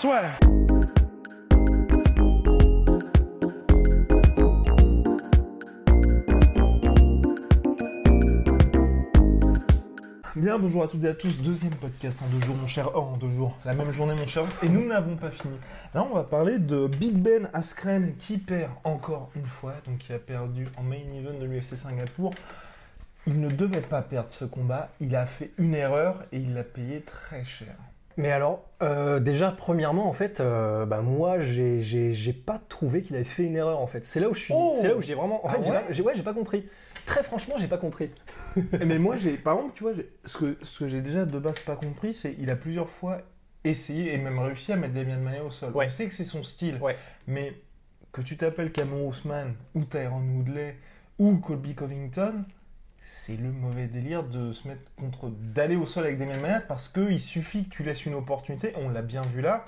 Bien, bonjour à toutes et à tous. Deuxième podcast en deux jours, mon cher. Oh, en deux jours. La même journée, mon cher. Et nous n'avons pas fini. Là, on va parler de Big Ben Askren qui perd encore une fois. Donc, qui a perdu en main event de l'UFC Singapour. Il ne devait pas perdre ce combat. Il a fait une erreur et il l'a payé très cher. Mais alors, euh, déjà, premièrement, en fait, euh, bah, moi, j'ai- j'ai j'ai pas trouvé qu'il avait fait une erreur, en fait. C'est là où je suis. Oh C'est là où j'ai vraiment. En Ah fait, j'ai ouais pas- j'ai ouais, j'ai pas compris. Très franchement, j'ai pas compris. Mais moi, j'ai, par exemple, tu vois, j'ai- ce que, ce que j'ai déjà de base pas compris, c'est qu'il a plusieurs fois essayé et même réussi à mettre Damian Maia au sol. Ouais. On sait que c'est son style, Ouais. mais que tu t'appelles Cameron Ousmane ou Tyron Woodley ou Colby Covington, c'est le mauvais délire de se mettre contre, d'aller au sol avec Damian Maia parce qu'il suffit que tu laisses une opportunité, on l'a bien vu là,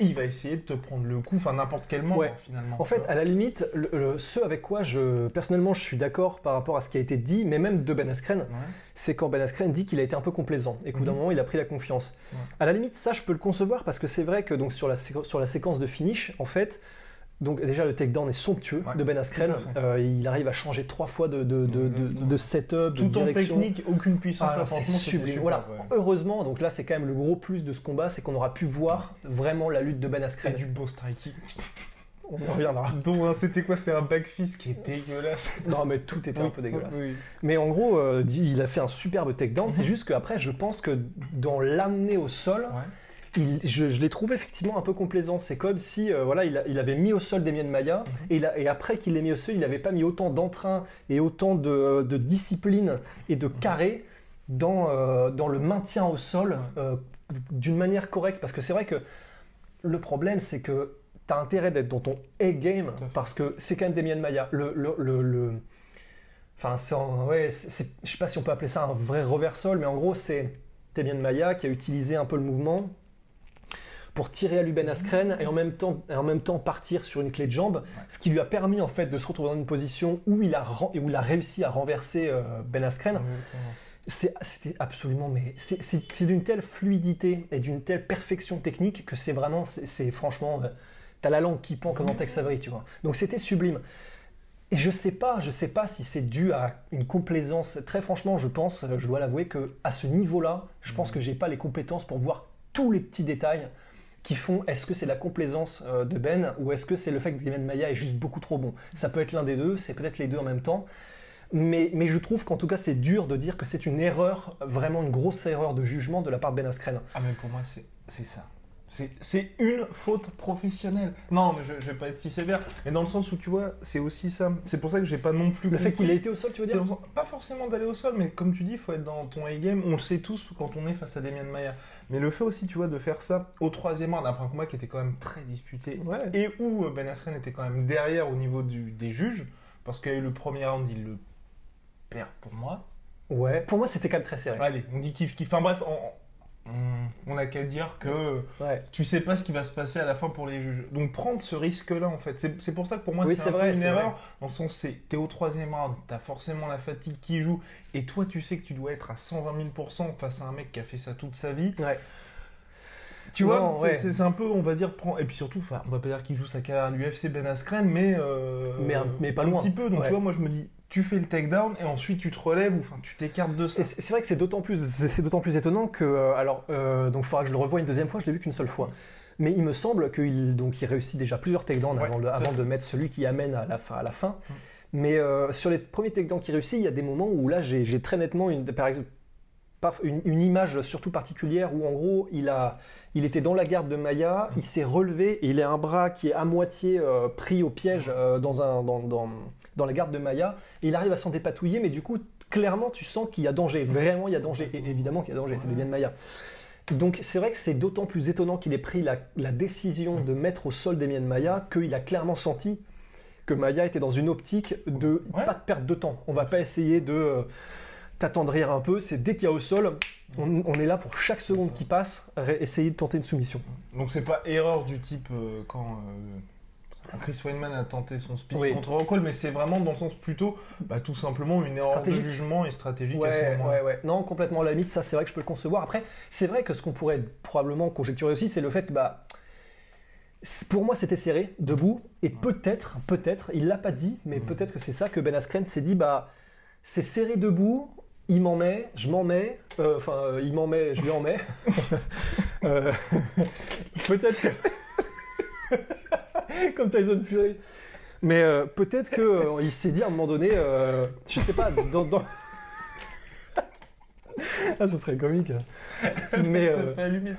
il va essayer de te prendre le coup, enfin n'importe quel moment Ouais. finalement. En fait, à la limite, le- le- ce avec quoi je personnellement je suis d'accord par rapport à ce qui a été dit, mais même de Ben Askren, Ouais. c'est quand Ben Askren dit qu'il a été un peu complaisant et qu'au bout d'un Mhm. moment il a pris la confiance. Ouais. À la limite, ça je peux le concevoir parce que c'est vrai que donc sur la, sur la séquence de finish, en fait, donc déjà le takedown est somptueux Ouais, de Ben Askren. Euh, il arrive à changer trois fois de, de, de, de- Exactement. de setup, de Tout en direction. technique, aucune puissance. Ah, c'est sublime. Voilà. ouais. Heureusement, donc là c'est quand même le gros plus de ce combat, c'est qu'on aura pu voir vraiment la lutte de Ben Askren. du beau striking. On reviendra. Donc, c'était quoi C'est un backfist qui est dégueulasse. Non mais tout était un peu dégueulasse. Oui. Mais en gros, euh, il a fait un superbe takedown. C'est Mhm. juste qu'après, je pense que dans l'amener au sol, il- je, je l'ai trouvé effectivement un peu complaisant. C'est comme si euh, voilà, il, a- il avait mis au sol Damien Maya Mhm. et, il a- et après qu'il l'ait mis au sol, il n'avait pas mis autant d'entrain et autant de, de discipline et de carré dans, euh, dans le maintien au sol euh, d'une manière correcte. Parce que c'est vrai que le problème, c'est que tu as intérêt d'être dans ton A-game parce que c'est quand même Damien Maya. Le, le, le- le- Enfin, ouais, c'est- je sais pas si on peut appeler ça un vrai reversol, mais en gros, c'est Damien Maya qui a utilisé un peu le mouvement pour tirer à Luben Askren et en même temps, et en même temps partir sur une clé de jambe, ce qui lui a permis en fait de se retrouver dans une position où il a, où il a réussi à renverser euh, Ben Askren. C'est- C'était absolument, mais c'est- d'une telle fluidité et d'une telle perfection technique que c'est vraiment, c'est franchement, euh, t'as la langue qui pend comme dans Tex Avery, tu vois. Donc c'était sublime. Et je sais pas, je sais pas si c'est dû à une complaisance. Très franchement, je pense, euh, je dois l'avouer que à ce niveau-là, je pense que j'ai pas les compétences pour voir tous les petits détails qui font. Est-ce que c'est la complaisance euh, de Ben ou est-ce que c'est le fait que Damien Maya est juste beaucoup trop bon? Ça peut être l'un des deux, c'est peut-être les deux en même temps. Mais, mais je trouve qu'en tout cas, c'est dur de dire que c'est une erreur, vraiment une grosse erreur de jugement de la part de Ben Askren. Ah, mais pour moi, c'est ça. C'est- une faute professionnelle. Non, mais je, je vais pas être si sévère. Mais dans le sens où, tu vois, c'est aussi ça. C'est pour ça que j'ai pas non plus. Le fait qu'il ait été au sol, tu veux dire Pas forcément d'aller au sol, mais comme tu dis, il faut être dans ton A-game. On le sait tous quand on est face à Demian Maia. Mais le fait aussi, tu vois, de faire ça au troisième round, après un combat qui était quand même très disputé, Ouais. et où euh, Ben Askren était quand même derrière au niveau du, des juges, parce qu'il y a eu le premier round, il le perd pour moi. Ouais. Pour moi, c'était quand même très serré. Allez, on dit kiff kiff. Enfin bref, on, on, on a qu'à dire que Ouais. tu sais pas ce qui va se passer à la fin pour les juges. Donc prendre ce risque-là, en fait, c'est pour ça que pour moi Oui, c'est un vrai, peu une erreur. Dans le sens, c'est t'es au troisième round, t'as forcément la fatigue qui joue, et toi tu sais que tu dois être à 120 000% face à un mec qui a fait ça toute sa vie. Ouais. Tu Non, vois, c'est- ouais. c'est c'est un peu, on va dire, prend... et puis surtout, on va pas dire qu'il joue sa carrière à l'UFC Ben Askren, mais euh, Mais un- mais pas loin. petit peu. Donc Ouais. tu vois, moi je me dis, tu fais le takedown et ensuite tu te relèves ou enfin tu t'écartes de ça. C'est vrai que c'est d'autant plus, c'est d'autant plus étonnant que, euh, alors, euh, donc il faudra que je le revoie une deuxième fois, je l'ai vu qu'une seule fois. Mais il me semble qu'il donc il réussit déjà plusieurs takedowns Ouais, avant, de, avant mettre celui qui amène à la fin. À la fin. Mm. Mais euh, sur les premiers takedowns qu'il réussit, il y a des moments où là j'ai très nettement une, par exemple, une, une image surtout particulière où en gros il a il était dans la garde de Maya, il s'est relevé et il a un bras qui est à moitié euh, pris au piège euh, dans, un, dans, dans, dans la garde de Maya et il arrive à s'en dépatouiller mais du coup clairement tu sens qu'il y a danger, vraiment il y a danger et évidemment qu'il y a danger, c'est des biens de Maya. Donc c'est vrai que c'est d'autant plus étonnant qu'il ait pris la, la décision de mettre au sol Damien Maya qu'il a clairement senti que Maya était dans une optique de Ouais. pas de perte de temps. On va pas essayer de euh, t'attendrir un peu. C'est dès qu'il y a au sol, on, on est là pour chaque seconde qui passe, essayer de tenter une soumission. Donc c'est pas erreur du type euh, quand euh, Chris Weidman a tenté son speed Oui. contre Rockhold, mais c'est vraiment dans le sens plutôt bah, tout simplement une erreur de jugement et stratégique à ce Ouais, moment ouais, ouais. Non, complètement à la limite, ça c'est vrai que je peux le concevoir. Après, c'est vrai que ce qu'on pourrait probablement conjecturer aussi, c'est le fait que bah, pour moi c'était serré, debout, et peut-être, peut-être, il l'a pas dit, mais Mhm. peut-être que c'est ça que Ben Askren s'est dit, bah, c'est serré debout, il m'en met, je m'en mets, euh, enfin, euh, il m'en met, je lui en mets. Euh, peut-être que. Comme Tyson Fury. Mais euh, peut-être que euh, s'est dit à un moment donné, euh, je sais pas, dans. dans- ah, ce serait comique. Mais Ça euh, fait allumer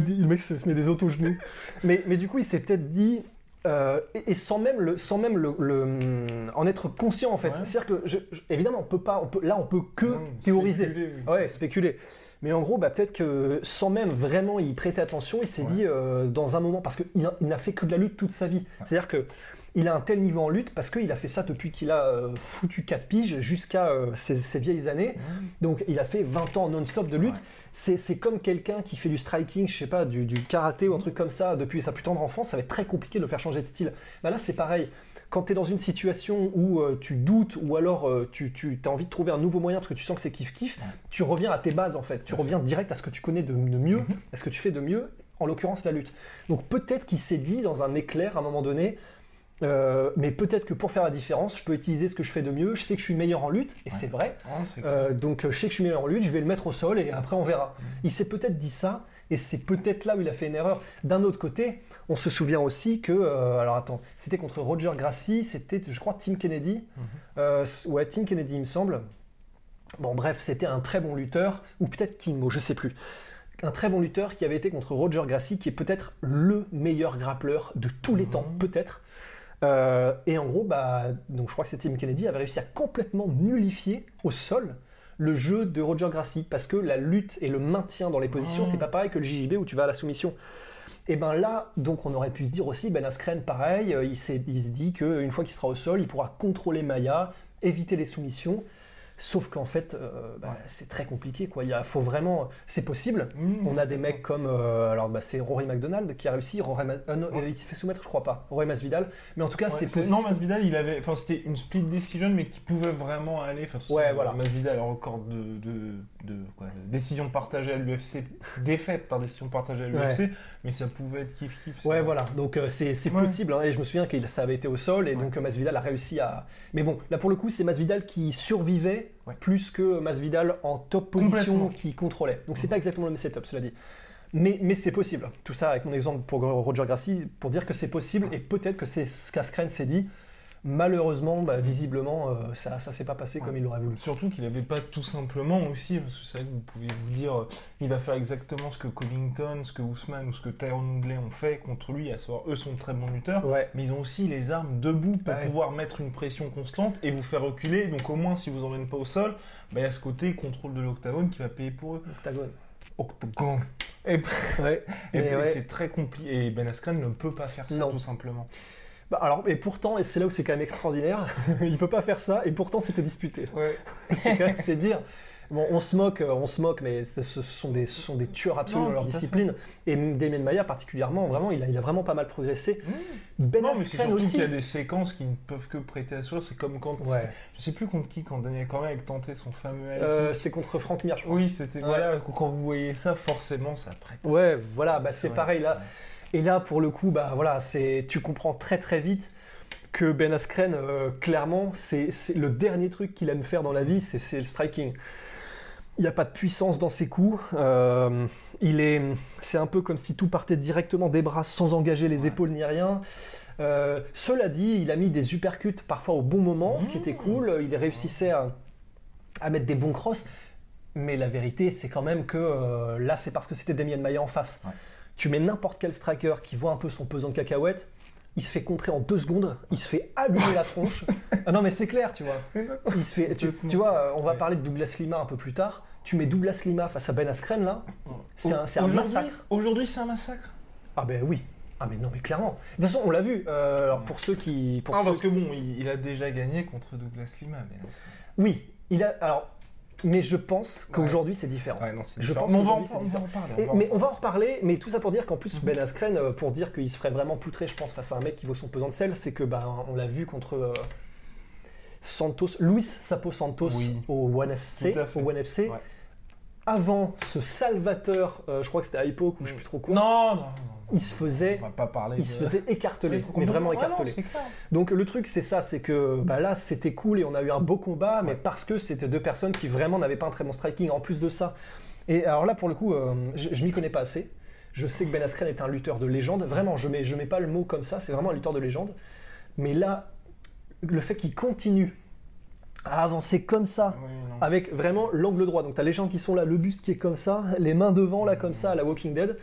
dis- le mec se, se met des auto-genoux. Mais, mais du coup, il s'est peut-être dit, euh, et, et sans même, le, sans même le, le- en être conscient en fait. Ouais. C'est-à-dire que, je- je- évidemment, on peut pas, on peut, là, on peut que Non, théoriser. spéculer, oui. Ouais, spéculer. Mais en gros, bah, peut-être que sans même vraiment y prêter attention, il s'est Ouais. dit euh, dans un moment, parce qu'il n'a fait que de la lutte toute sa vie. C'est-à-dire que il a un tel niveau en lutte parce qu'il a fait ça depuis qu'il a euh, foutu 4 piges jusqu'à euh, ses, ses vieilles années. Donc il a fait 20 ans non-stop de lutte. Ouais. C'est, comme quelqu'un qui fait du striking, je sais pas, du, du karaté ou un truc comme ça depuis sa plus tendre enfance, ça va être très compliqué de le faire changer de style. Bah là c'est pareil. Quand tu es dans une situation où euh, tu doutes ou alors tu, tu as envie de trouver un nouveau moyen parce que tu sens que c'est kiff-kiff, tu reviens à tes bases en fait. Tu reviens direct à ce que tu connais de, de mieux, Mhm. à ce que tu fais de mieux, en l'occurrence la lutte. Donc peut-être qu'il s'est dit dans un éclair à un moment donné, euh, mais peut-être que pour faire la différence, je peux utiliser ce que je fais de mieux. Je sais que je suis meilleur en lutte, et Ouais. c'est vrai. Ah, Euh, donc je sais que je suis meilleur en lutte, je vais le mettre au sol et après on verra. Mm. Il s'est peut-être dit ça et c'est peut-être là où il a fait une erreur. D'un autre côté, on se souvient aussi que, euh, alors attends, c'était contre Roger Gracie, c'était je crois Tim Kennedy. Euh, ouais Tim Kennedy il me semble. Bon bref, c'était un très bon lutteur ou peut-être King, je sais plus. Un très bon lutteur qui avait été contre Roger Gracie, qui est peut-être le meilleur grappleur de tous les Mhm. temps, peut-être. Euh, et en gros, bah, donc je crois que c'est Tim Kennedy avait réussi à complètement nullifier au sol le jeu de Roger Gracie parce que la lutte et le maintien dans les positions, Mhm. c'est pas pareil que le JJB où tu vas à la soumission. Et ben là, donc on aurait pu se dire aussi, Ben Askren, pareil, euh, il se dit qu'une fois qu'il sera au sol, il pourra contrôler Maya, éviter les soumissions. Sauf qu'en fait, euh, bah, Ouais. c'est très compliqué. Quoi. Il y a- faut vraiment, c'est possible. Mmh. On a des mecs comme, euh, alors bah, c'est Rory McDonald qui a réussi. Rory Ma- euh, non, Ouais. il s'est fait soumettre, je crois pas. Rory Masvidal. Mais en tout cas, Ouais, c'est possible. non, Masvidal, il avait, enfin, c'était une split decision, mais qui pouvait vraiment aller. Enfin, tout Ouais, ça, voilà. Masvidal record de, de, de, quoi, de décision partagée à l'UFC, défaite par décision partagée à l'UFC, mais ça pouvait être kiff kiff. Ouais, voilà. Donc c'est possible. hein. Et je me souviens que ça avait été au sol. Et donc Masvidal a réussi à. Mais bon, là pour le coup, c'est Masvidal qui survivait Ouais. plus que Masvidal en top position qui contrôlait. Donc c'est pas exactement le même setup, cela dit. Mais, mais c'est possible. Tout ça avec mon exemple pour Roger Gracie, pour dire que c'est possible. Et peut-être que c'est ce qu'Askren s'est dit. Malheureusement, bah, visiblement, euh, ça ça s'est pas passé Ouais. comme il l'aurait voulu. Surtout qu'il n'avait pas tout simplement aussi, parce que c'est vrai que vous pouvez vous dire, euh, il va faire exactement ce que Covington, ce que Ousmane ou ce que Tyron Woodley ont fait contre lui, à savoir eux sont de très bons lutteurs, Ouais. mais ils ont aussi les armes debout pour Ouais. pouvoir mettre une pression constante et vous faire reculer. Donc au moins, si vous emmènez pas au sol, bah, il y a ce côté contrôle de l'octagone qui va payer pour eux. Octagone. Octagone. Et, Ouais. et c'est très compliqué. Et Ben Askren ne peut pas faire ça, Non. tout simplement. Bah, alors, et pourtant, et c'est là où c'est quand même extraordinaire, il peut pas faire ça, et pourtant c'était disputé. Ouais. c'est quand même c'est dire. Bon, on se moque, euh, on se moque, mais ce, ce sont des, ce sont des tueurs absolus dans leur discipline. Et Damien Maya particulièrement, vraiment, il a, il a vraiment pas mal progressé. Ben non, mais c'est surtout aussi. qu'il y a des séquences qui ne peuvent que prêter à sourire. C'est comme quand. Ouais. Je sais plus contre qui, quand Daniel Cormier a tenté son fameux Euh. C'était contre Frank Mir, je crois. Oui, c'était. Ouais. Voilà, quand vous voyez ça, forcément, ça prête. Ouais, voilà, bah, c'est Ouais. pareil là. Et là, pour le coup, bah voilà, c'est, tu comprends très très vite que Ben Askren, euh, clairement, c'est, c'est le dernier truc qu'il aime faire dans la vie, c'est, le striking. Il n'y a pas de puissance dans ses coups. euh, il est, c'est un peu comme si tout partait directement des bras sans engager les Ouais. épaules ni rien. Euh, cela dit, il a mis des uppercuts parfois au bon moment, ce qui était Mmh. cool. Il réussissait à, à mettre des bons crosses. Mais la vérité, c'est quand même que euh, là, c'est parce que c'était Damien Maia en face. Ouais. Tu mets n'importe quel striker qui voit un peu son pesant de cacahuètes, il se fait contrer en deux secondes, il se fait allumer la tronche. Ah non, mais c'est clair, tu vois. Il se fait, tu, tu vois, on va Ouais. parler de Douglas Lima un peu plus tard. Tu mets Douglas Lima face à Ben Askren là, c'est un, un massacre. Aujourd'hui, c'est un massacre? Ah ben oui. Ah mais non mais clairement. De toute façon, on l'a vu. euh, alors pour ceux qui, pour Non, ceux- parce que bon, il, il a déjà gagné contre Douglas Lima. Mais oui, il a. Alors, mais je pense qu'aujourd'hui c'est différent. Ouais, non, c'est Je différent. pense Mais on va en, qu'aujourd'hui, c'est on va en parler. Et- on va en mais on parler. va en reparler, mais tout ça pour dire qu'en plus Mhm. Ben Askren, euh, pour dire qu'il se ferait vraiment poutrer, je pense, face à un mec qui vaut son pesant de sel, c'est que bah, on l'a vu contre euh, Santos, Luis Sapo Santos Oui. au One FC, au One FC. Ouais. Avant ce salvateur, euh, je crois que c'était à l'époque ou je sais plus trop quoi, Non, non, non. il se faisait, On va pas parler. il de- se faisait écarteler, Ouais, mais vraiment ouais, non, écarteler. c'est clair. Donc le truc c'est ça, c'est que bah, là c'était cool et on a eu un beau combat, mais Ouais. parce que c'était deux personnes qui vraiment n'avaient pas un très bon striking en plus de ça. Et alors là pour le coup, euh, je, je m'y connais pas assez. Je sais que Ben Askren est un lutteur de légende. Vraiment, je mets, je mets pas le mot comme ça, c'est vraiment un lutteur de légende. Mais là, le fait qu'il continue à avancer comme ça, Oui, avec vraiment l'angle droit. Donc tu as les gens qui sont là, le buste qui est comme ça, les mains devant là comme ça à la Walking Dead.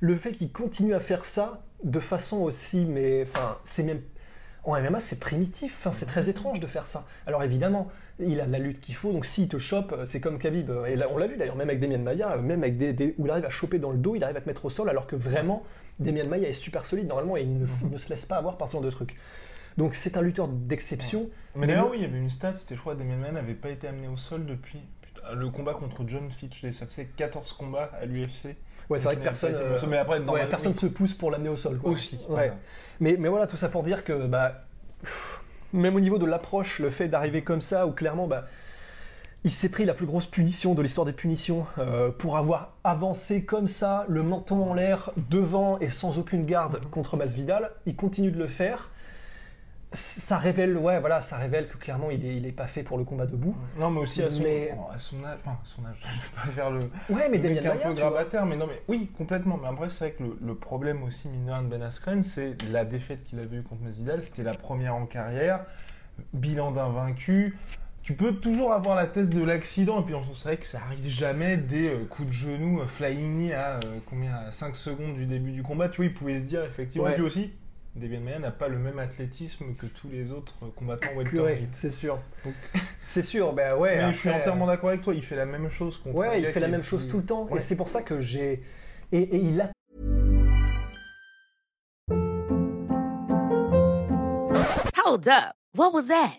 Le fait qu'il continue à faire ça de façon aussi, mais enfin, c'est même en MMA c'est primitif. Enfin, c'est très étrange de faire ça. Alors évidemment, il a la lutte qu'il faut. Donc s'il te chope, euh, c'est comme Khabib. Et là, on l'a vu d'ailleurs, même avec Demian Maia, euh, même avec des, des- où il arrive à choper dans le dos, il arrive à te mettre au sol, alors que vraiment Demian Maia est super solide normalement et il ne, il ne se laisse pas avoir par ce genre de truc. Donc c'est un lutteur d'exception. Mais d'ailleurs, oui, il y avait une stat, c'était, je crois, Damien Man n'avait pas été amené au sol depuis putain, le combat contre John Fitch. Ça faisait 14 combats à l'UFC. Ouais, c'est vrai que personne. sol. Mais après, Ouais, personne se pousse pour l'amener au sol. quoi. Aussi. Ouais. voilà. Mais, mais voilà, tout ça pour dire que bah, pff, même au niveau de l'approche, le fait d'arriver comme ça, où clairement, bah, il s'est pris la plus grosse punition de l'histoire des punitions euh, pour avoir avancé comme ça, le menton en l'air, devant et sans aucune garde contre Masvidal. Il continue de le faire. Ça révèle, ouais, voilà, ça révèle que clairement, il est, il est pas fait pour le combat debout. Non, mais aussi à son, Mais- oh, à son âge. Enfin, à son âge, je vais pas faire le. Ouais, mais le mec un peu grabataire, mais non, mais oui, complètement. Mais après, c'est vrai que le, le problème aussi, mine de Ben Askren, c'est la défaite qu'il avait eue contre Masvidal. C'était la première en carrière, bilan d'invaincu. Tu peux toujours avoir la thèse de l'accident, et puis on sait que ça arrive jamais des euh, coups de genou, euh, flying knee à euh, combien à 5 secondes du début du combat. Tu vois, il pouvait se dire effectivement. Ouais. Puis aussi, Demian Maia n'a pas le même athlétisme que tous les autres euh, combattants welterweight. c'est sûr. C'est sûr, ben ouais. Mais je suis après, entièrement d'accord avec toi, il fait la même chose contre Ouais, il fait la même chose plus- tout le temps. Ouais. Et c'est pour ça que j'ai. Et, et il a Hold up. What was that?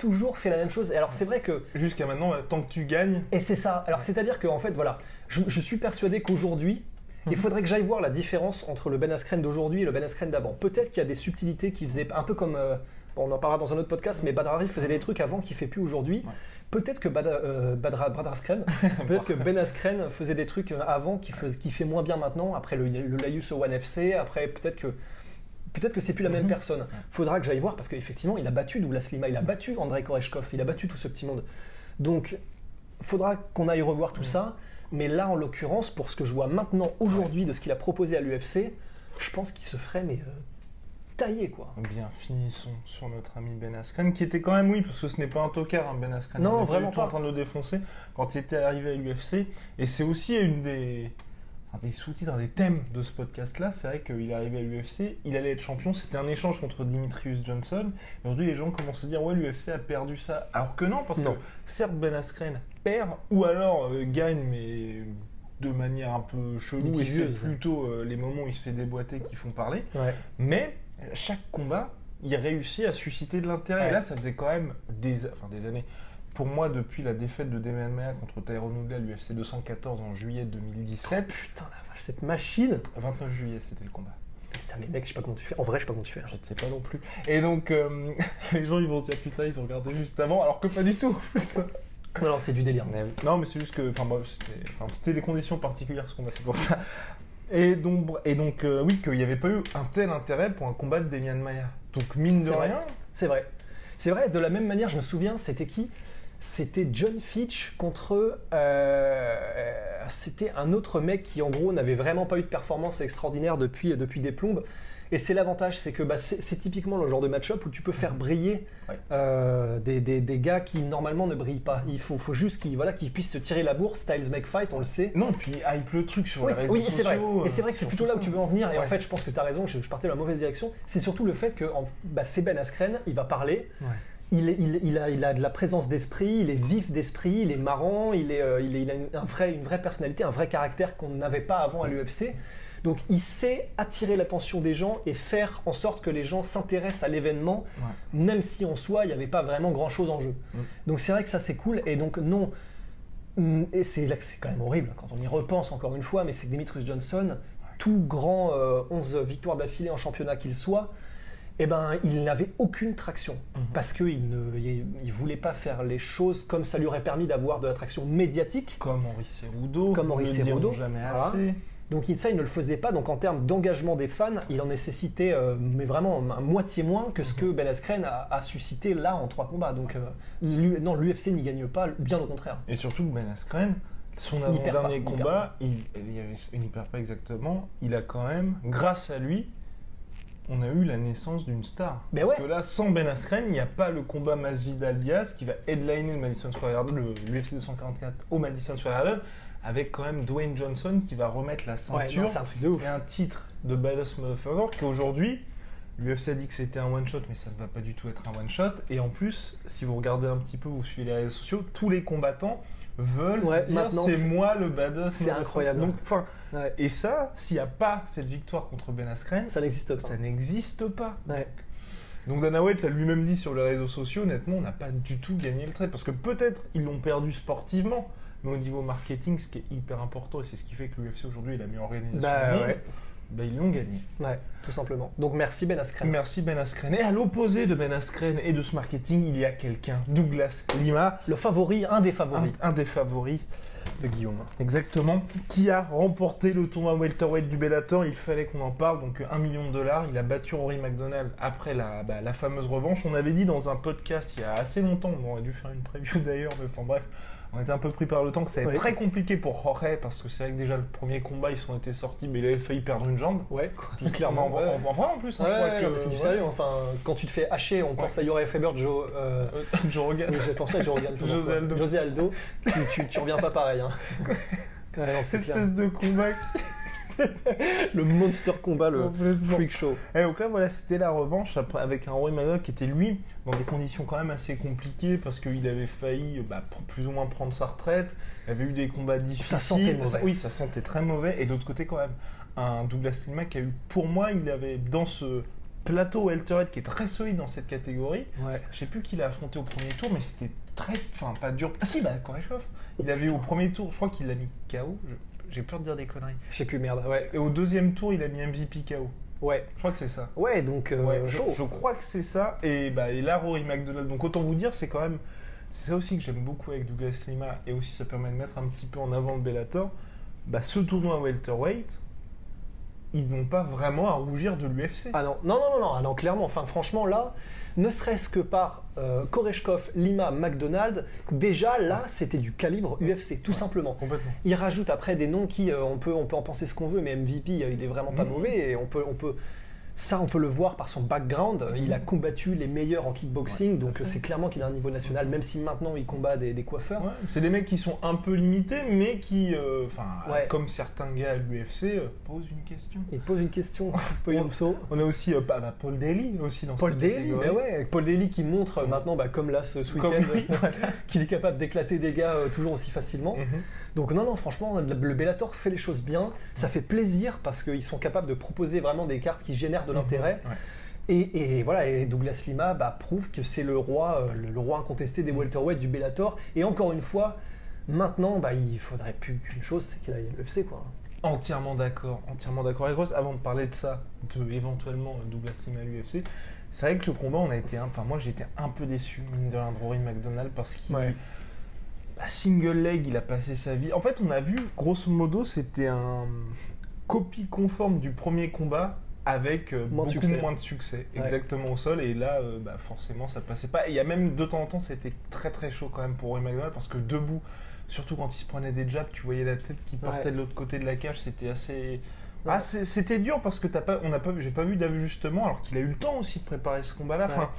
toujours fait la même chose. Et alors c'est vrai que Jusqu'à maintenant, euh, tant que tu gagnes, Et c'est ça. Alors, c'est-à-dire qu'en fait, voilà, je, je suis persuadé qu'aujourd'hui, il faudrait que j'aille voir la différence entre le Ben Askren d'aujourd'hui et le Ben Askren d'avant. Peut-être qu'il y a des subtilités qui faisaient un peu comme. euh, bon, on en parlera dans un autre podcast, mais Badr Hari faisait des trucs avant qu'il fait plus aujourd'hui. Peut-être que Bad, euh, Badra- Badr Askren, peut-être que Ben Askren faisait des trucs avant qui, fais- qui fait moins bien maintenant, après le, le Laius au One FC, après peut-être que. Peut-être que c'est plus la même personne. Faudra que j'aille voir parce qu'effectivement, il a battu Douglas Lima, il a battu Andrei Koreshkov, il a battu tout ce petit monde. Donc, faudra qu'on aille revoir tout ça. Mais là, en l'occurrence, pour ce que je vois maintenant, aujourd'hui, de ce qu'il a proposé à l'UFC, je pense qu'il se ferait, mais euh, tailler, quoi. bien finissons sur notre ami Ben Askren, qui était quand même, oui, parce que ce n'est pas un tocard, hein, Ben Askren. Non, On est vraiment tout en pas. train de le défoncer quand il était arrivé à l'UFC. Et c'est aussi une des, un des sous-titres, un des thèmes de ce podcast-là. C'est vrai qu'il est arrivé à l'UFC, il allait être champion. C'était un échange contre Dimitrius Johnson. Aujourd'hui, les gens commencent à dire, ouais, l'UFC a perdu ça. Alors que non, parce Non. que certes, Ben Askren perd, ou alors euh, gagne, mais de manière un peu chelou. Et c'est plutôt euh, les moments où il se fait déboîter qui font parler. Ouais. Mais chaque combat, il réussit à susciter de l'intérêt. Ouais. Et là, ça faisait quand même des, enfin, des années. Pour moi, depuis la défaite de Demian Maia contre Tyrone Woodley à l'UFC 214 en juillet 2017, Putain, la vache, cette machine 29 juillet, c'était le combat. Putain, mais mec, je sais pas comment tu fais. En vrai, je sais pas comment tu fais. Je ne sais pas non plus. Et donc, euh, les gens, ils vont se dire putain, ils ont regardé juste avant, alors que pas du tout. en plus. Non, non, c'est du délire. Non, mais c'est juste que, enfin, bref, c'était, des conditions particulières ce combat, c'est pour ça. Et donc, et donc euh, oui, qu'il n'y avait pas eu un tel intérêt pour un combat de Demian Maia. Donc, mine de rien, C'est vrai. C'est vrai, de la même manière, je me souviens, c'était qui? C'était John Fitch contre. euh, c'était un autre mec qui, en gros, n'avait vraiment pas eu de performance extraordinaire depuis, depuis des plombes. Et c'est l'avantage, c'est que bah, c'est typiquement le genre de match-up où tu peux faire briller Ouais. euh, des, des- des gars qui normalement ne brillent pas. Il faut, faut juste qu'ils voilà, qu'ils puissent se tirer la bourre. Styles make fight, on le sait. Non, puis hype le truc sur Oui, les réseaux oui, c'est vrai. sociaux. Et c'est vrai que c'est plutôt là où tu veux en venir. Et en fait, je pense que tu as raison, je, je partais dans la mauvaise direction. C'est surtout le fait que bah, c'est Ben Askren, il va parler. Ouais. Il, est- il- il a, il a de la présence d'esprit, il est vif d'esprit, il est marrant, il, est, euh, il, est- il a une, un vrai, une vraie personnalité, un vrai caractère qu'on n'avait pas avant à l'UFC. Donc il sait attirer l'attention des gens et faire en sorte que les gens s'intéressent à l'événement, Ouais. même si en soi il n'y avait pas vraiment grand chose en jeu. Mm. Donc c'est vrai que ça c'est cool. Et donc non, Mm, et c'est là que c'est quand même horrible quand on y repense encore une fois, mais c'est que Demetrius Johnson, tout grand euh, 11 victoires d'affilée en championnat qu'il soit, eh ben, il n'avait aucune traction Mhm. parce qu'il ne il, il voulait pas faire les choses comme ça lui aurait permis d'avoir de la traction médiatique. Comme Henri Cerudo. Comme Henri Cerudo. jamais Voilà. Donc il ne le faisait pas. Donc en termes d'engagement des fans, il en nécessitait, euh, mais vraiment un moitié moins que ce que Ben Askren a, a suscité là en trois combats. Donc euh, non, l'UFC n'y gagne pas, bien au contraire. Et surtout Ben Askren, son avant-dernier perd combat, il, il n'y perd pas exactement, il a quand même, grâce à lui, on a eu la naissance d'une star. Mais Parce ouais. que là, sans Ben Askren, il n'y a pas le combat Masvidal-Diaz qui va headliner le Madison Square Garden, le l'UFC 244 au Madison Square Garden, avec quand même Dwayne Johnson qui va remettre la Ouais, ceinture non, c'est un truc de ouf. et un titre de Badass Motherfucker qu'aujourd'hui, l'UFC a dit que c'était un one-shot, mais ça ne va pas du tout être un one-shot. Et en plus, si vous regardez un petit peu, vous suivez les réseaux sociaux, tous les combattants veulent Ouais, dire c'est moi le Badass c'est incroyable. Donc, enfin, Ouais. et ça, s'il n'y a pas cette victoire contre Ben Askren, Ça n'existe pas. ça n'existe pas. Ouais. Donc Dana White l'a lui-même dit sur les réseaux sociaux, honnêtement, on n'a pas du tout gagné le trade. Parce que peut-être ils l'ont perdu sportivement, mais au niveau marketing, ce qui est hyper important, et c'est ce qui fait que l'UFC aujourd'hui est la meilleure organisation Bah, du monde, bah, ils l'ont gagné. Ouais, tout simplement. Donc merci Ben Askren. Merci Ben Askren. Et à l'opposé de Ben Askren et de ce marketing, il y a quelqu'un, Douglas Lima, Le favori, un des un, favoris un des favoris de Guillaume. Exactement. Qui a remporté le tournoi welterweight du Bellator? Il fallait qu'on en parle. Donc 1 million de dollars. Il a battu Rory McDonald après la, bah, la fameuse revanche. On avait dit dans un podcast il y a assez longtemps, on aurait dû faire une preview d'ailleurs, mais enfin bref. On était un peu pris par le temps que ça Oui. très compliqué pour Jorge parce que c'est vrai que déjà le premier combat ils sont été sortis mais il avait failli perdre une jambe. Ouais, Tout clairement, en, Ouais. en- en vrai en plus. hein, Ouais, c'est du sérieux. Enfin, quand tu te fais hacher, on pense à Uriah Faber, Joe. euh, Joe Rogan. oui, j'ai pensé à Joe Rogan. José. Aldo. José Aldo. tu, tu, tu reviens pas pareil. Hein. Non, Cette espèce de combat Le monster combat, le freak show. Et donc là, voilà, c'était la revanche après, avec un Roy McDonald qui était lui dans des conditions quand même assez compliquées parce qu'il avait failli bah, pr- plus ou moins prendre sa retraite. Il avait eu des combats difficiles. sentait mauvais. oui, ça sentait très mauvais. Et de l'autre côté, quand même, un Douglas Lima qui a eu, pour moi, il avait dans ce plateau welterweight qui est très solide dans cette catégorie. Ouais. Je sais plus qui l'a affronté au premier tour, mais c'était très, enfin pas dur. Ah si, bah Koreshkov. Il avait eu au premier tour, je crois qu'il l'a mis KO. Je- J'ai peur de dire des conneries. Je sais plus, merde. Ouais. Et au deuxième tour, il a mis MVP KO. Ouais. Je crois que c'est ça. Ouais, donc. euh, Ouais, je, chaud. je crois que c'est ça. Et, bah, et là, Rory McDonald. Donc autant vous dire, c'est quand même. C'est ça aussi que j'aime beaucoup avec Douglas Lima. Et aussi, ça permet de mettre un petit peu en avant le Bellator. Bah, ce tournoi welterweight, ils n'ont pas vraiment à rougir de l'UFC. Ah non, non, non, non, non, ah non, clairement, enfin franchement là, ne serait-ce que par euh, Koreshkov, Lima, McDonald, déjà là c'était du calibre UFC, tout simplement. Complètement. Il rajoute après des noms qui, euh, on, peut, on peut en penser ce qu'on veut, mais MVP euh, il est vraiment pas Mhm. mauvais et on peut, on peut, ça on peut le voir par son background, Mhm. il a combattu les meilleurs en kickboxing, Ouais, donc c'est clairement qu'il a un niveau national, même si maintenant il combat des, des coiffeurs. Ouais, c'est des mecs qui sont un peu limités, mais qui, euh, enfin, comme certains gars à l'UFC, euh, posent une question. Il pose une question. On a aussi euh, bah, bah, Paul Daly aussi dans Paul Daly, bah ouais, Paul Daly qui montre euh, maintenant, bah, comme là ce, week-end, qu'il est capable d'éclater des gars toujours aussi facilement. Mhm. Donc non, non, franchement, le le Bellator fait les choses bien. Ça fait plaisir parce qu'ils sont capables de proposer vraiment des cartes qui génèrent de l'intérêt. Ouais. Et, et voilà, et Douglas Lima bah, prouve que c'est le roi, euh, le, le roi incontesté des welterweight du Bellator. Et encore une fois, maintenant, bah, il faudrait plus qu'une chose, c'est qu'il aille à l'UFC, quoi. Entièrement d'accord, entièrement d'accord. Et Ross, avant de parler de ça, de éventuellement euh, Douglas Lima à l'UFC, c'est vrai que le combat, on a été, un- enfin moi j'étais un peu déçu mine de rien Rory McDonald parce qu'il, Ouais. bah, single leg, il a passé sa vie. En fait, on a vu, grosso modo, c'était un copie conforme du premier combat avec euh, Moins de beaucoup succès. moins de succès, Ouais. exactement au sol. Et là, euh, bah, forcément, ça passait pas. Et il y a même de temps en temps, c'était très très chaud quand même pour Rory McDonald parce que debout, surtout quand il se prenait des jabs, tu voyais la tête qui partait Ouais. de l'autre côté de la cage. C'était assez. Ouais. Ah, c'était dur parce que t'as pas, on n'a pas, vu- j'ai pas vu d'ajustement alors qu'il a eu le temps aussi de préparer ce combat-là. Enfin,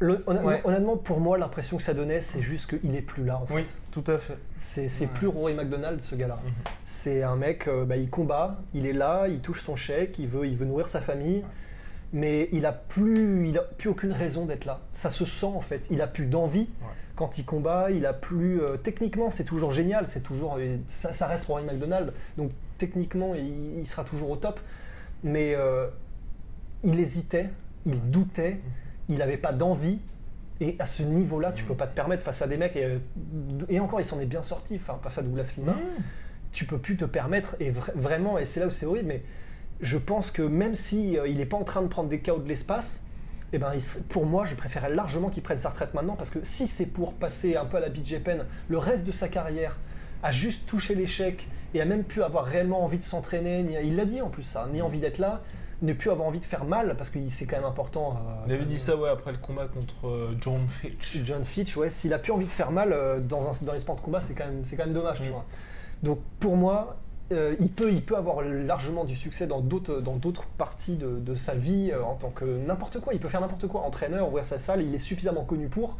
Le- honnêtement, Ouais. honnêtement, pour moi, l'impression que ça donnait, c'est juste qu'il est plus là. En fait. oui, tout à fait. C'est Ouais. plus Rory McDonald, ce gars-là. Mhm. C'est un mec, euh, bah, il combat, il est là, il touche son chèque, il veut, il veut nourrir sa famille, mais il a plus, il a plus aucune raison d'être là. Ça se sent en fait. Il a plus d'envie quand il combat. Il a plus. euh, techniquement, c'est toujours génial. C'est toujours, euh, ça, ça reste Rory McDonald. Donc techniquement, il, il sera toujours au top. Mais il hésitait, il doutait, il n'avait pas d'envie. Et à ce niveau-là, tu Mhm. peux pas te permettre face à des mecs. Et, et encore, il s'en est bien sorti. Enfin, face à Douglas Lima Mmh. tu peux plus te permettre et vra- vraiment et c'est là où c'est horrible mais je pense que même si euh, il n'est pas en train de prendre des chaos de l'espace eh ben, pour moi, je préférerais largement qu'il prenne sa retraite maintenant parce que si c'est pour passer un peu à la BJ Penn le reste de sa carrière à juste toucher l'échec et à même plus avoir réellement envie de s'entraîner, il l'a dit en plus ça, ni envie d'être là, ne plus avoir envie de faire mal parce que c'est quand même important. euh, Il avait dit ça ouais après le combat contre euh, John Fitch. John Fitch, ouais, s'il a plus envie de faire mal euh, dans, un, dans les sports de combat, c'est quand même, quand même dommage, tu Mm. vois. Donc pour moi, euh, il, peut, il peut avoir largement du succès dans d'autres, dans d'autres parties de, de sa vie euh, en tant que n'importe quoi. Il peut faire n'importe quoi, entraîneur, ouvrir sa salle, il est suffisamment connu pour.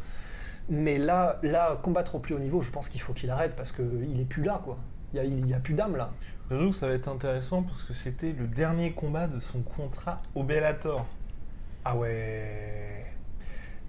Mais là, là, combattre au plus haut niveau, je pense qu'il faut qu'il arrête parce qu'il est plus là, quoi. Il y a, plus d'âme là. J'avoue que ça va être intéressant parce que c'était le dernier combat de son contrat au Bellator. Ah ouais.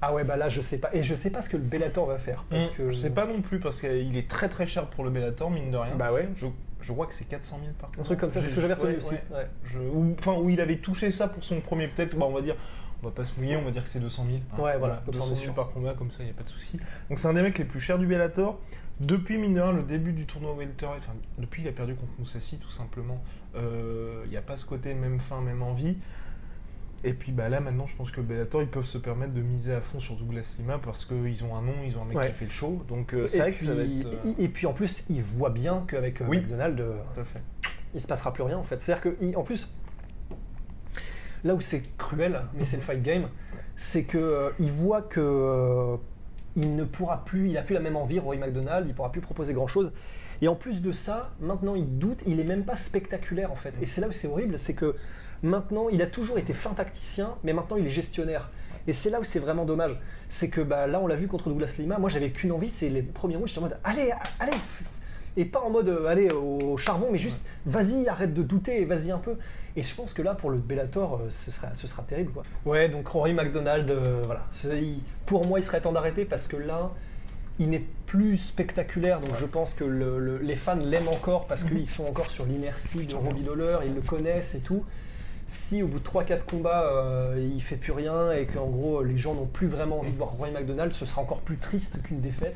Ah ouais, bah là, je sais pas. Et je sais pas ce que le Bellator va faire. Parce Hum, que Je sais pas non plus parce qu'il est très très cher pour le Bellator, mine de rien. Bah ouais. Je, je crois que c'est 400 000 par Un truc comme ça, c'est ce que j'avais retenu aussi. Ouais. Je- ou, enfin, où il avait touché ça pour son premier, peut-être, bah, on va dire, on va pas se mouiller, on va dire que c'est 200 000. hein. Ouais, voilà, comme ça, on 200 est 000 sûr. par combat, comme ça, il n'y a pas de souci. Donc c'est un des mecs les plus chers du Bellator. Depuis, mine de rien, le début du tournoi welter, enfin, depuis il a perdu contre Moussassi, tout simplement, euh, il n'y a pas ce côté même fin, même envie. Et puis bah là maintenant je pense que Bellator ils peuvent se permettre de miser à fond sur Douglas Lima parce qu'ils ont un nom, ils ont un mec Ouais. qui fait le show. Donc euh, c'est vrai puis, que ça va être... euh, et puis en plus, il voit bien qu'avec Oui. Fait. il se passera plus rien en fait. C'est-à-dire que, en plus, là où c'est cruel, mais c'est le fight game, c'est que euh, il voit que euh, il ne pourra plus, il a plus la même envie, Roy McDonald, il pourra plus proposer grand chose. Et en plus de ça, maintenant il doute, il est même pas spectaculaire en fait. Et c'est là où c'est horrible, c'est que maintenant il a toujours été fin tacticien, mais maintenant il est gestionnaire. Et c'est là où c'est vraiment dommage. C'est que bah, là, on l'a vu contre Douglas Lima. Moi, j'avais qu'une envie, c'est les premiers rounds. J'étais en mode, allez, allez, et pas en mode, euh, allez au charbon, mais juste, vas-y, arrête de douter, et vas-y un peu. Et je pense que là, pour le Bellator, euh, ce sera, ce sera terrible, quoi. Ouais, donc Rory McDonald, euh, voilà. Il- pour moi, il serait temps d'arrêter parce que là, il n'est plus spectaculaire. Donc je pense que le- le- les fans l'aiment encore parce qu'ils sont encore sur l'inertie de Robbie Lawler, ils le connaissent et tout. Si au bout de 3-4 combats, euh, il fait plus rien et qu'en gros les gens n'ont plus vraiment envie de voir Roy McDonald, ce sera encore plus triste qu'une défaite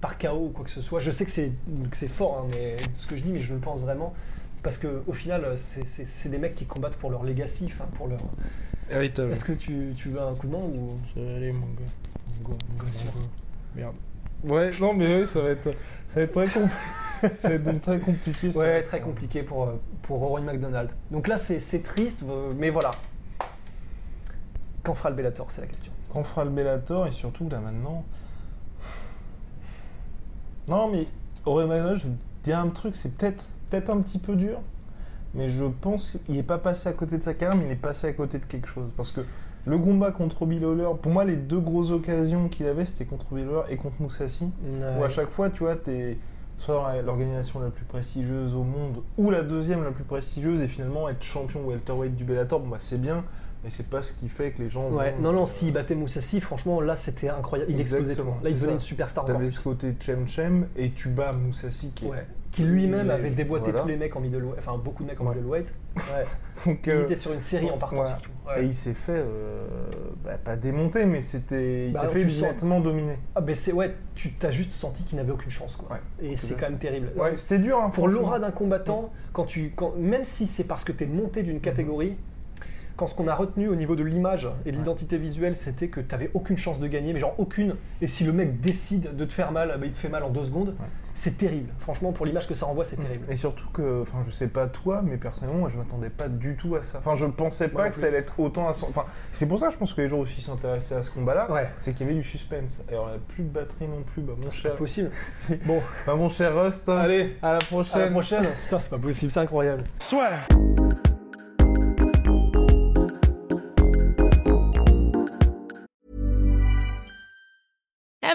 par KO ou quoi que ce soit. Je sais que c'est que c'est fort, hein, mais ce que je dis, mais je le pense vraiment parce que au final, c'est- c'est c'est des mecs qui combattent pour leur legacy, enfin pour leur. Est-ce que tu, tu veux un coup de main ou Allez mon gars. Mon gars, mon gars, sûr. mon gars. Merde. Ouais, non mais ouais, ça va être, ça va être très, compl- ça va être donc très compliqué. ça. Ouais, très compliqué pour, euh, pour Rory McDonald. Donc là, c'est c'est triste, euh, mais voilà. Quand fera le Bellator, c'est la question. Quand fera le Bellator et surtout là maintenant. Non mais Aurélien Manuel, je vais te dire un truc, c'est peut-être peut-être un petit peu dur, mais je pense qu'il n'est pas passé à côté de sa carrière, mais il est passé à côté de quelque chose. Parce que le combat contre Robbie Lawler, pour moi les deux grosses occasions qu'il avait, c'était contre Robbie Lawler et contre Moussassi. Où à chaque fois, tu vois, t'es soit l'organisation la plus prestigieuse au monde ou la deuxième la plus prestigieuse et finalement être champion welterweight du Bellator, bon bah c'est bien, mais c'est pas ce qui fait que les gens. Ouais, vont- non, non, s'il battait Moussassi, franchement, là, c'était incroyable. Il explosait tout. Exactement, Là, il devenait une superstar. T'avais ce côté Chem Chem et tu bats Moussassi qui est. Qui lui-même avait déboîté voilà. tous les mecs en middleweight, enfin beaucoup de mecs en Ouais. middleweight. Ouais. Donc, Il euh, était sur une série en partant voilà. surtout. Et il s'est fait, euh, bah, pas démonter, mais c'était, il Bah, s'est fait nettement dominer. Ah, ben c'est ouais, tu t'as juste senti qu'il n'avait aucune chance, quoi. Et c'est quand même terrible. Ouais, c'était dur. Hein, Pour l'aura d'un combattant, quand tu, quand, même si c'est parce que tu es monté d'une catégorie, quand ce qu'on a retenu au niveau de l'image et de l'identité visuelle, c'était que tu n'avais aucune chance de gagner, mais genre aucune. Et si le mec décide de te faire mal, bah, il te fait mal en deux secondes. C'est terrible. Franchement, pour l'image que ça renvoie, c'est terrible. Et surtout que, enfin, je sais pas toi, mais personnellement, moi, je m'attendais pas du tout à ça. Enfin, je pensais pas que plus. ça allait être autant à son- Enfin, c'est pour ça, je pense que les gens aussi s'intéressaient à ce combat-là. Ouais. C'est qu'il y avait du suspense. Et alors, il y a plus de batterie non plus. Bah, mon C'est cher, pas possible. Bon, bah, mon cher Rust. hein. allez, à la à la prochaine. prochaine. Putain, c'est pas possible, c'est incroyable.